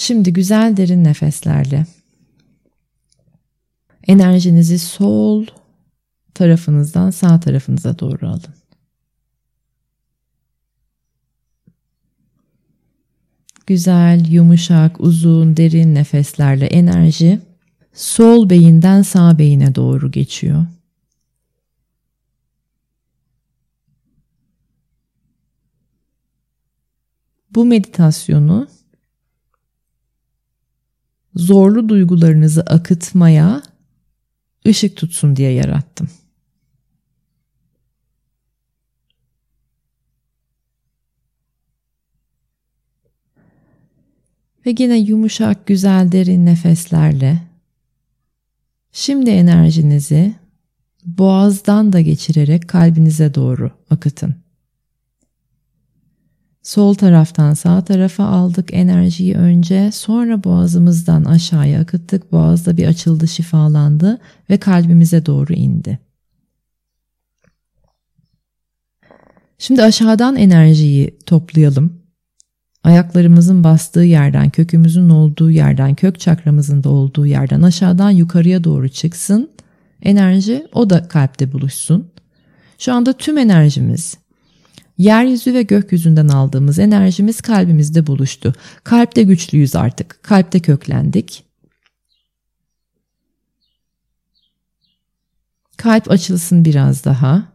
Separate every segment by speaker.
Speaker 1: Şimdi güzel derin nefeslerle enerjinizi sol tarafınızdan sağ tarafınıza doğru alın. Güzel, yumuşak, uzun, derin nefeslerle enerji sol beyinden sağ beyine doğru geçiyor. Bu meditasyonu zorlu duygularınızı akıtmaya ışık tutsun diye yarattım. Ve yine yumuşak, güzel, derin nefeslerle şimdi enerjinizi boğazdan da geçirerek kalbinize doğru akıtın. Sol taraftan sağ tarafa aldık enerjiyi önce, sonra boğazımızdan aşağıya akıttık. Boğazda bir açıldı, şifalandı ve kalbimize doğru indi. Şimdi aşağıdan enerjiyi toplayalım. Ayaklarımızın bastığı yerden, kökümüzün olduğu yerden, kök çakramızın da olduğu yerden aşağıdan yukarıya doğru çıksın. Enerji o da kalpte buluşsun. Şu anda tüm enerjimiz Yeryüzü ve gökyüzünden aldığımız enerjimiz kalbimizde buluştu. Kalpte güçlüyüz artık. Kalpte köklendik. Kalp açılsın biraz daha.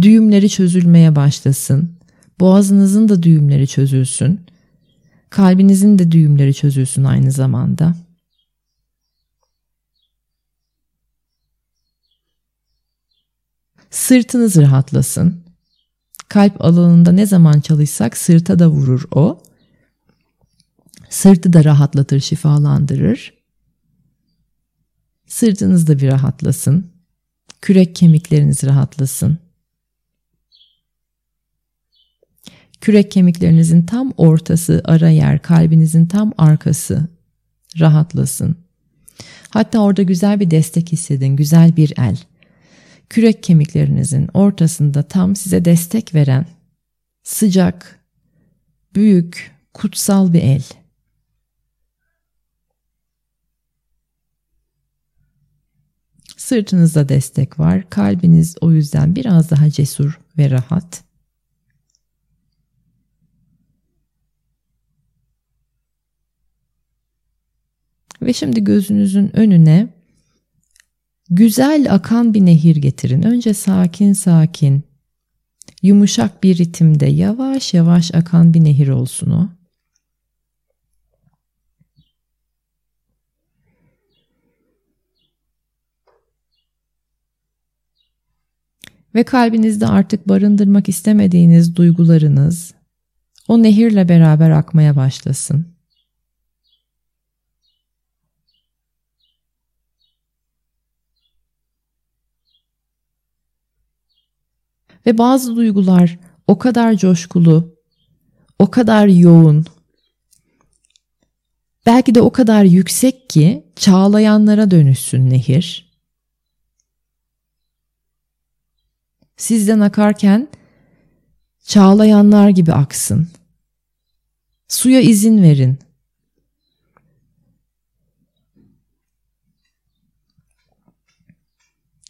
Speaker 1: Düğümleri çözülmeye başlasın. Boğazınızın da düğümleri çözülsün. Kalbinizin de düğümleri çözülsün aynı zamanda. Sırtınız rahatlasın. Kalp alanında ne zaman çalışsak sırta da vurur o. Sırtı da rahatlatır, şifalandırır. Sırtınız da bir rahatlasın. Kürek kemikleriniz rahatlasın. Kürek kemiklerinizin tam ortası, ara yer, kalbinizin tam arkası rahatlasın. Hatta orada güzel bir destek hissedin, güzel bir el kürek kemiklerinizin ortasında tam size destek veren sıcak, büyük, kutsal bir el. Sırtınızda destek var. Kalbiniz o yüzden biraz daha cesur ve rahat. Ve şimdi gözünüzün önüne Güzel akan bir nehir getirin. Önce sakin sakin, yumuşak bir ritimde yavaş yavaş akan bir nehir olsun o. Ve kalbinizde artık barındırmak istemediğiniz duygularınız o nehirle beraber akmaya başlasın. Ve bazı duygular o kadar coşkulu, o kadar yoğun, belki de o kadar yüksek ki çağlayanlara dönüşsün nehir. Sizden akarken çağlayanlar gibi aksın. Suya izin verin.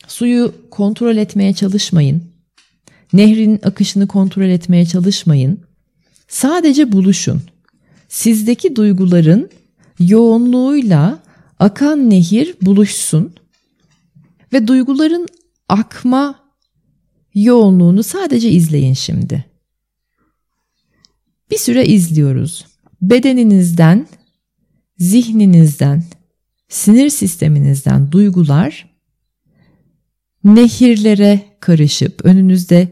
Speaker 1: Suyu kontrol etmeye çalışmayın. Nehrin akışını kontrol etmeye çalışmayın. Sadece buluşun. Sizdeki duyguların yoğunluğuyla akan nehir buluşsun ve duyguların akma yoğunluğunu sadece izleyin şimdi. Bir süre izliyoruz. Bedeninizden, zihninizden, sinir sisteminizden duygular nehirlere karışıp önünüzde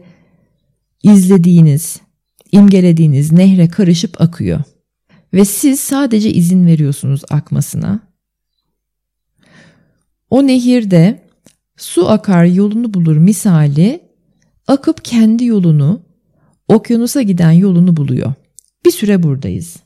Speaker 1: izlediğiniz, imgelediğiniz nehre karışıp akıyor. Ve siz sadece izin veriyorsunuz akmasına. O nehirde su akar yolunu bulur misali akıp kendi yolunu, okyanusa giden yolunu buluyor. Bir süre buradayız.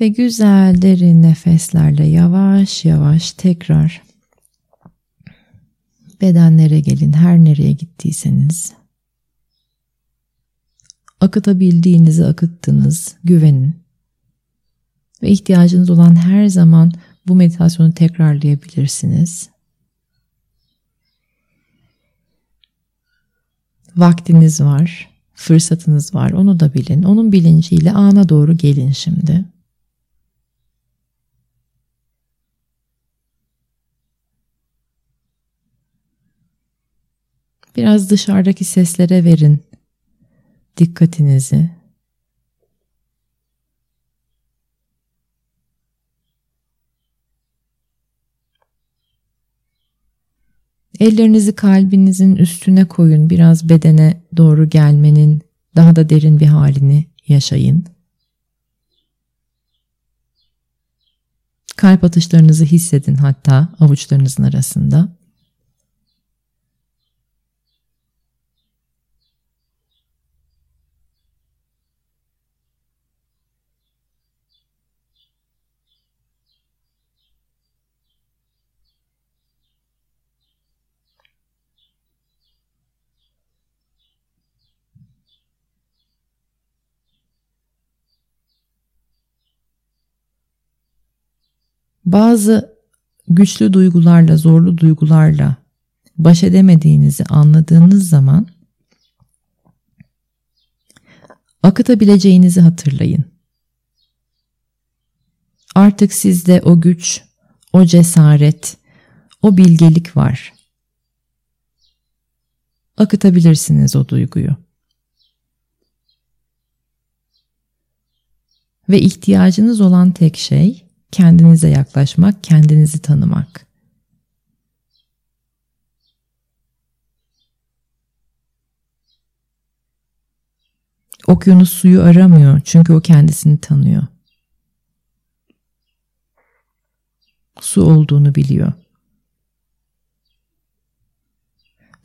Speaker 1: Ve güzel derin nefeslerle yavaş yavaş tekrar bedenlere gelin her nereye gittiyseniz. Akıtabildiğinizi akıttınız, güvenin. Ve ihtiyacınız olan her zaman bu meditasyonu tekrarlayabilirsiniz. Vaktiniz var, fırsatınız var, onu da bilin. Onun bilinciyle ana doğru gelin şimdi. Biraz dışarıdaki seslere verin dikkatinizi. Ellerinizi kalbinizin üstüne koyun. Biraz bedene doğru gelmenin daha da derin bir halini yaşayın. Kalp atışlarınızı hissedin hatta avuçlarınızın arasında. Bazı güçlü duygularla, zorlu duygularla baş edemediğinizi anladığınız zaman akıtabileceğinizi hatırlayın. Artık sizde o güç, o cesaret, o bilgelik var. Akıtabilirsiniz o duyguyu. Ve ihtiyacınız olan tek şey kendinize yaklaşmak, kendinizi tanımak. Okyanus suyu aramıyor çünkü o kendisini tanıyor. Su olduğunu biliyor.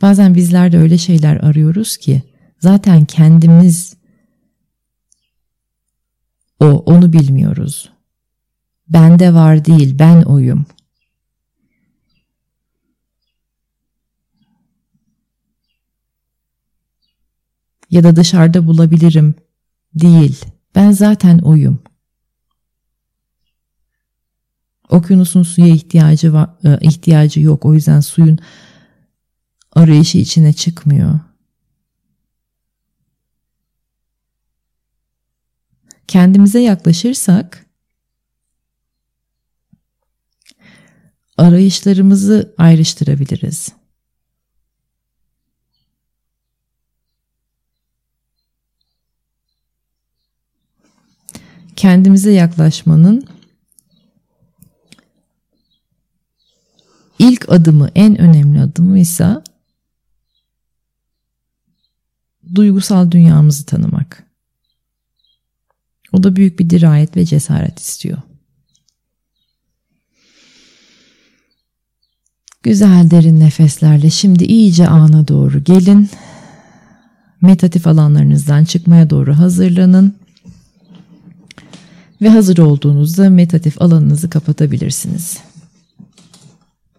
Speaker 1: Bazen bizler de öyle şeyler arıyoruz ki zaten kendimiz o, onu bilmiyoruz. Bende var değil, ben oyum. Ya da dışarıda bulabilirim değil. Ben zaten oyum. Okyanusun suya ihtiyacı var, e, ihtiyacı yok. O yüzden suyun arayışı içine çıkmıyor. Kendimize yaklaşırsak arayışlarımızı ayrıştırabiliriz. Kendimize yaklaşmanın ilk adımı, en önemli adımı ise duygusal dünyamızı tanımak. O da büyük bir dirayet ve cesaret istiyor. Güzel derin nefeslerle şimdi iyice ana doğru gelin. Meditatif alanlarınızdan çıkmaya doğru hazırlanın. Ve hazır olduğunuzda meditatif alanınızı kapatabilirsiniz.